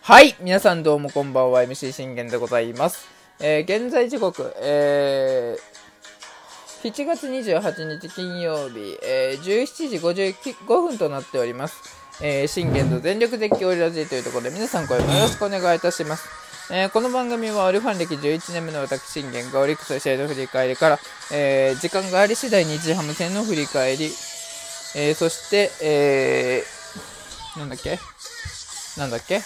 はい、皆さんどうもこんばんは、MC 信玄でございます。えー、現在時刻、えー、7月28日金曜日、えー、17時55分となっております。えー、信玄と全力絶叫ラジというところで皆さん声もよろしくお願いいたします。えー、この番組はオリファン歴11年目の私信玄がオリックスの試合の振り返りから、えー、時間があり次第日ハム戦の振り返り、えー、そして、えー、なんだっけ？なんだっけ？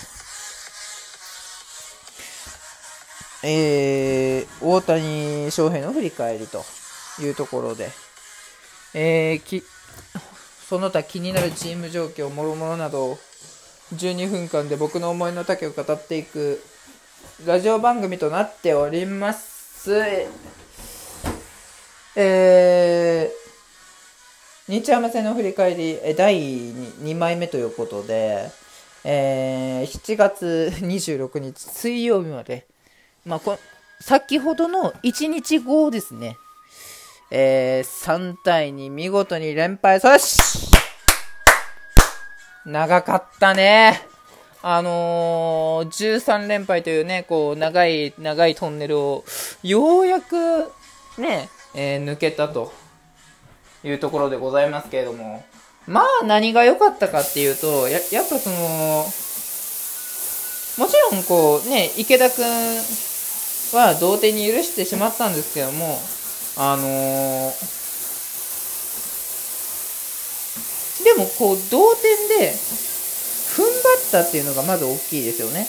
えー、大谷翔平の振り返りというところで、えー、きその他気になるチーム状況、もろもろなど12分間で僕の思いの丈を語っていくラジオ番組となっております。えー、日ハム戦の振り返り、第 2, 2枚目ということで、えー、7月26日水曜日まで、まあ、こ先ほどの1日後ですね、えー、3対2見事に連敗。阻止長かったね。あのー、13連敗というね、こう、長い、長いトンネルを、ようやく、ね、えー、抜けたというところでございますけれども、まあ、何が良かったかっていうと、や、やっぱその、もちろん、こう、ね、池田くんは同点に許してしまったんですけども、あのー、でも、こう、同点で、踏ん張ったっていうのがまず大きいですよね。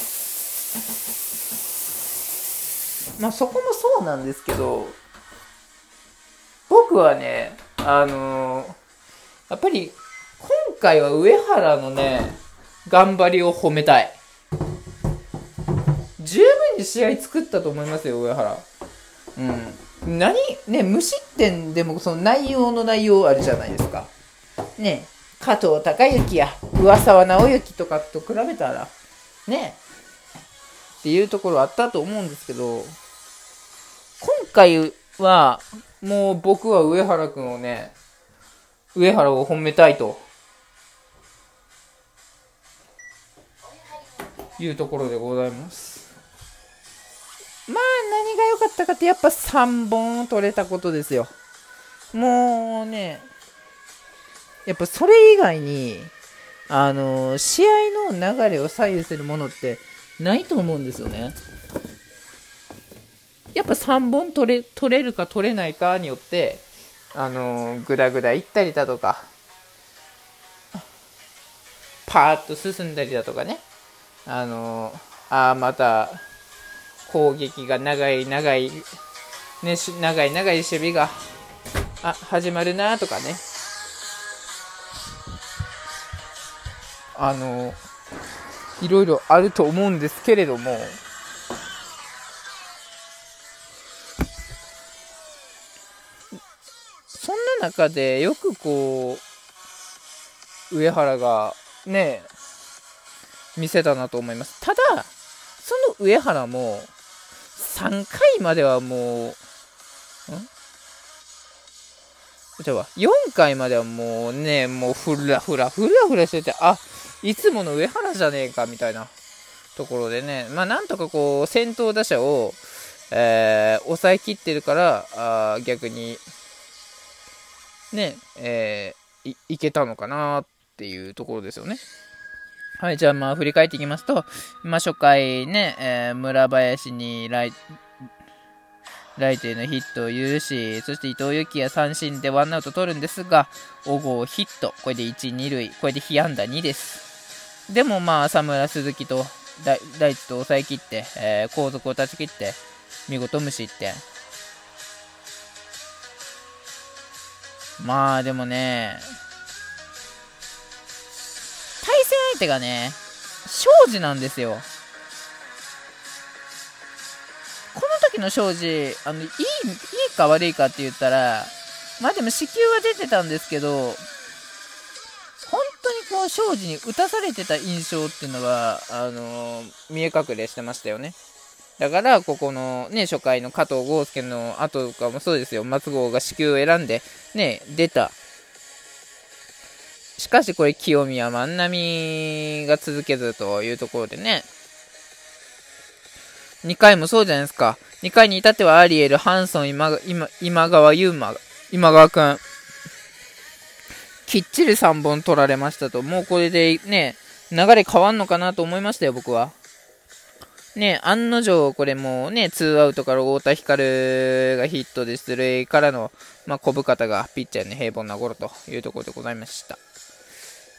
まあそこもそうなんですけど、僕はね、あのー、やっぱり今回は上原のね、頑張りを褒めたい。十分に試合作ったと思いますよ、上原。うん。何ね、無失点でもその内容の内容あるじゃないですか。ね、加藤隆之や上沢直之とかと比べたら、ね、っていうところあったと思うんですけど、今回は、もう僕は上原くんをね、上原を褒めたいと。いうところでございます。まあ何が良かったかってやっぱ3本取れたことですよ。もうね、やっぱそれ以外に、あの、試合の流れを左右するものってないと思うんですよね。やっぱ3本取れ取れるか取れないかによって、あの、ぐだぐだ行ったりだとか、パーッと進んだりだとかね、あの、ああ、また、攻撃が長い長い、ね、長い長い守備が、あ、始まるなとかね、あの、いろいろあると思うんですけれども、そんな中でよくこう、上原がね、見せたなと思います。ただ、その上原も、3回まではもう、ん？じゃあ、4回まではもうね、もうふらふら、ふらふらしてて、あ、いつもの上原じゃねえかみたいなところでね、まあ、なんとかこう、先頭打者を、えー、抑えきってるから、あ逆に、ね、えー、い、いけたのかなっていうところですよね。はい、じゃあまあ振り返っていきますと、まあ初回ね、えー、村林にライライトへのヒットを許し、そして伊藤幸也三振でワンアウト取るんですが、小郷ヒット、これで1、2塁、これで被安打2です。でもまあ、浅村、鈴木と大地と抑えきって、えー、後続を断ち切って、見事無失点。まあでもね、対戦相手がね、庄司なんですよ。この時の庄司、あの、いい、いいか悪いかって言ったら、まあでも子宮は出てたんですけど、の庄司に打たされてた印象っていうのは、あのー、見え隠れしてましたよね。だから、ここのね、初回の加藤豪介の後とかもそうですよ。松郷が死球を選んで、ね、出たしかしこれ清宮万波が続けずというところでね、2回もそうじゃないですか。2回に至ってはアリエル、ハンソン、今今今川優馬、今川くん。きっちり3本取られましたと。もうこれでね、流れ変わんのかなと思いましたよ、僕は。ね、案の定、これもうね、ツーアウトから太田光がヒットで出塁からの、まあ、小深田がピッチャーの平凡なゴロというところでございました。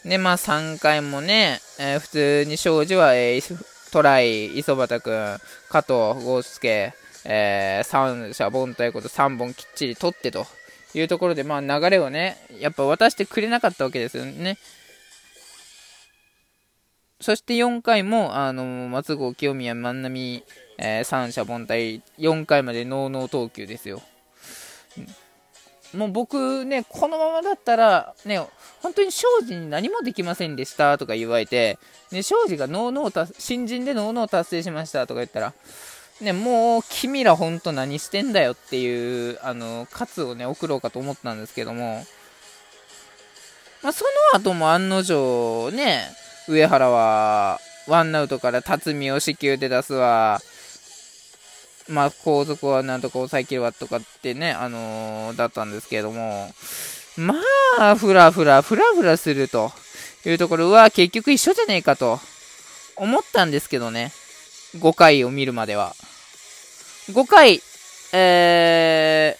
で、まあ、3回もね、えー、普通に庄司は、えー、トライ、磯畑君、加藤豪介、えー、三者凡退こと3本きっちり取ってというところで、まあ、流れをね、やっぱ渡してくれなかったわけですよね。そして4回も、あの、松郷、清宮、万波、えー、三者凡退、4回までノーノー投球ですよ。もう僕ね、このままだったら、ね、本当に庄司に何もできませんでしたとか言われて、ね、庄司がノーノー新人でノーノー達成しましたとか言ったら、ね、もう君ら本当何してんだよっていう、あの、喝をね、送ろうかと思ったんですけども、まあ、その後も案の定ね、上原は、ワンアウトから辰巳を死球で出すわ、まあ、後続はなんとか抑えきるわとかってね、あのー、だったんですけれども、まあ、ふらふら、ふらふらするというところは結局一緒じゃねえかと思ったんですけどね、5回を見るまでは。5回、え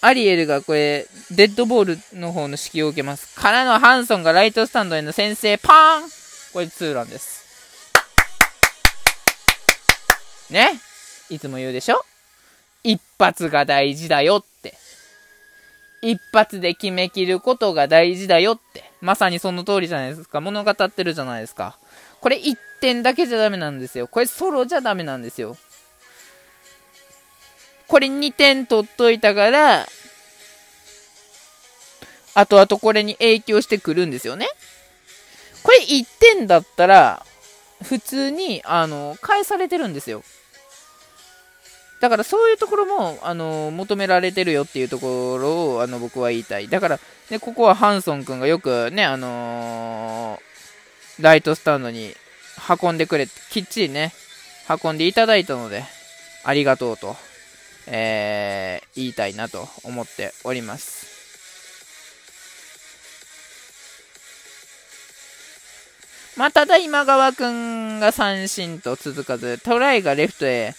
ー、アリエルがこれ、デッドボールの方の指揮を受けます。からのハンソンがライトスタンドへの先制、パーンこれツーランです。ね？いつも言うでしょ？一発が大事だよって。一発で決めきることが大事だよって。まさにその通りじゃないですか。物語ってるじゃないですか。これ1点だけじゃダメなんですよ。これソロじゃダメなんですよ。これ2点取っといたから、あとあとこれに影響してくるんですよね。これ1点だったら、普通に、あの、返されてるんですよ。だからそういうところも、あの、求められてるよっていうところを、あの、僕は言いたい。だから、ね、ここはハンソン君がよくね、あのー、ライトスタンドに運んでくれ、きっちりね、運んでいただいたので、ありがとうと、えー、言いたいなと思っております。まあ、ただ今川君が三振と続かず、トライがレフトへ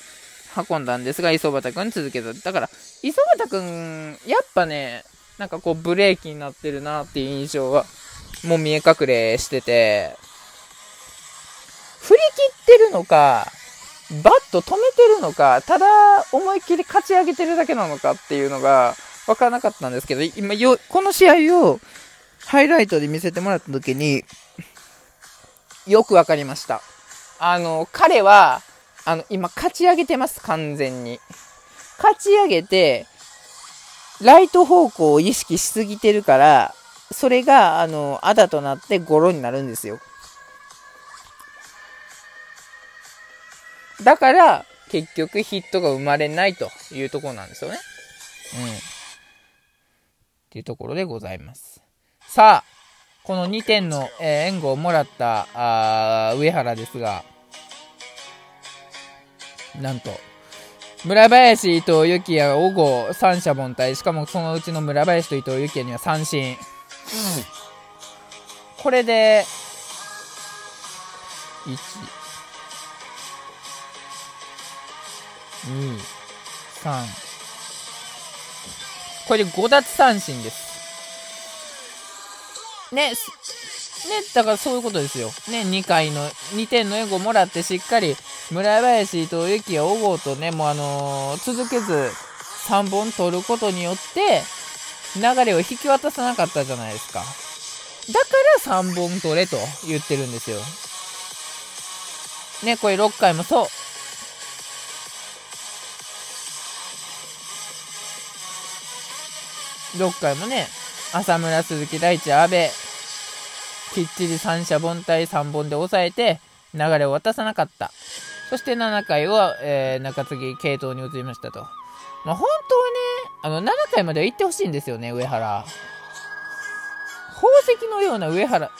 運んだんですが、磯畑くん続けず。だから、磯畑くん、やっぱね、なんかこうブレーキになってるなっていう印象は、もう見え隠れしてて、振り切ってるのか、バット止めてるのか、ただ思いっきり勝ち上げてるだけなのかっていうのが分からなかったんですけど、今よ、この試合をハイライトで見せてもらった時に、よく分かりました。あの、彼は、あの、今、勝ち上げてます、完全に。勝ち上げて、ライト方向を意識しすぎてるから、それが、あの、あだとなってゴロになるんですよ。だから、結局ヒットが生まれないというところなんですよね。うん。っていうところでございます。さあ、この2点の、えー、援護をもらったあ上原ですが、なんと、村林、伊藤幸也、小郷、三者凡退。しかもそのうちの村林と伊藤幸也には三振。うん、これで、1、2、3、これで5奪三振です。ね、ね、だからそういうことですよ。ね、2回の、2点の援護もらってしっかり村林、伊藤幸也、小郷とね、もうあのー、続けず3本取ることによって、流れを引き渡さなかったじゃないですか。だから3本取れと言ってるんですよ。ね、これ6回もそう。6回もね、浅村、鈴木大地、阿部、きっちり三者凡退3本で抑えて、流れを渡さなかった。そして7回は、えー、中継ぎ系統に移りましたと。まあ、本当はね、あの、7回までは行ってほしいんですよね、上原。ほ石のような上原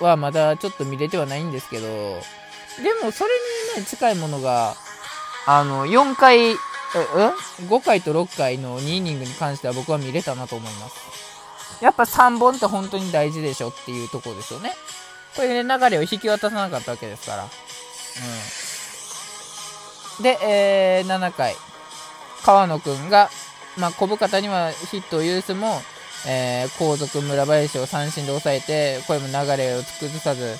はまだちょっと見れてはないんですけど、でもそれにね、近いものが、あの、4回、え、え ?5 回と6回の2イニングに関しては僕は見れたなと思います。やっぱ3本って本当に大事でしょっていうところですよね。これで、ね、流れを引き渡さなかったわけですから。うん。で、えー、7回。川野くんが、まあ、小深田にはヒットを許すも、えー、後続村林を三振で抑えて、これも流れを崩さず、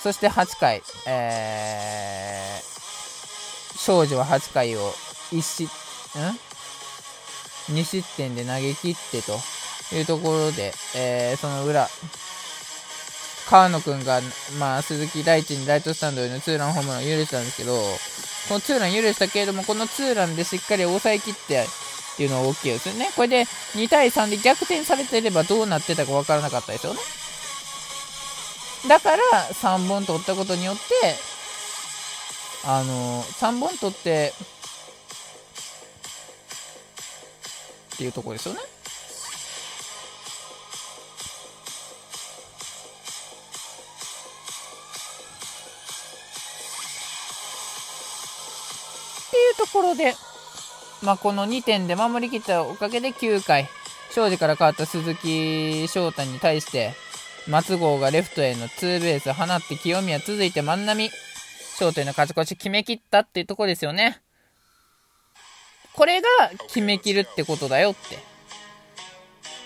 そして8回、えー、庄司は8回を1失、ん ?2 失点で投げ切ってというところで、えー、その裏、川野くんが、まあ、鈴木大地にライトスタンドへのツーランホームランを許したんですけど、このツーラン許したけれども、このツーランでしっかり抑えきって、っていうのは大きいですよね。これで2対3で逆転されてればどうなってたか分からなかったですよね。だから3本取ったことによって、あの、3本取って、っていうところですよね。ところで、まあ、この2点で守りきったおかげで9回、庄司から変わった鈴木翔太に対して、松郷がレフトへのツーベース放って清宮続いて万波、翔太への勝ち越し決めきったっていうとこですよね。これが決めきるってことだよって。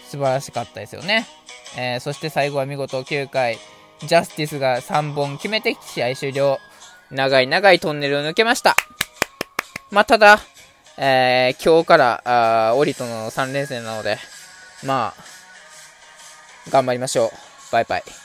素晴らしかったですよね。えー、そして最後は見事9回、ジャスティスが3本決めて試合終了。長い長いトンネルを抜けました。まあ、ただ、えー、今日から、あオリとの3連戦なので、まあ、頑張りましょう。バイバイ。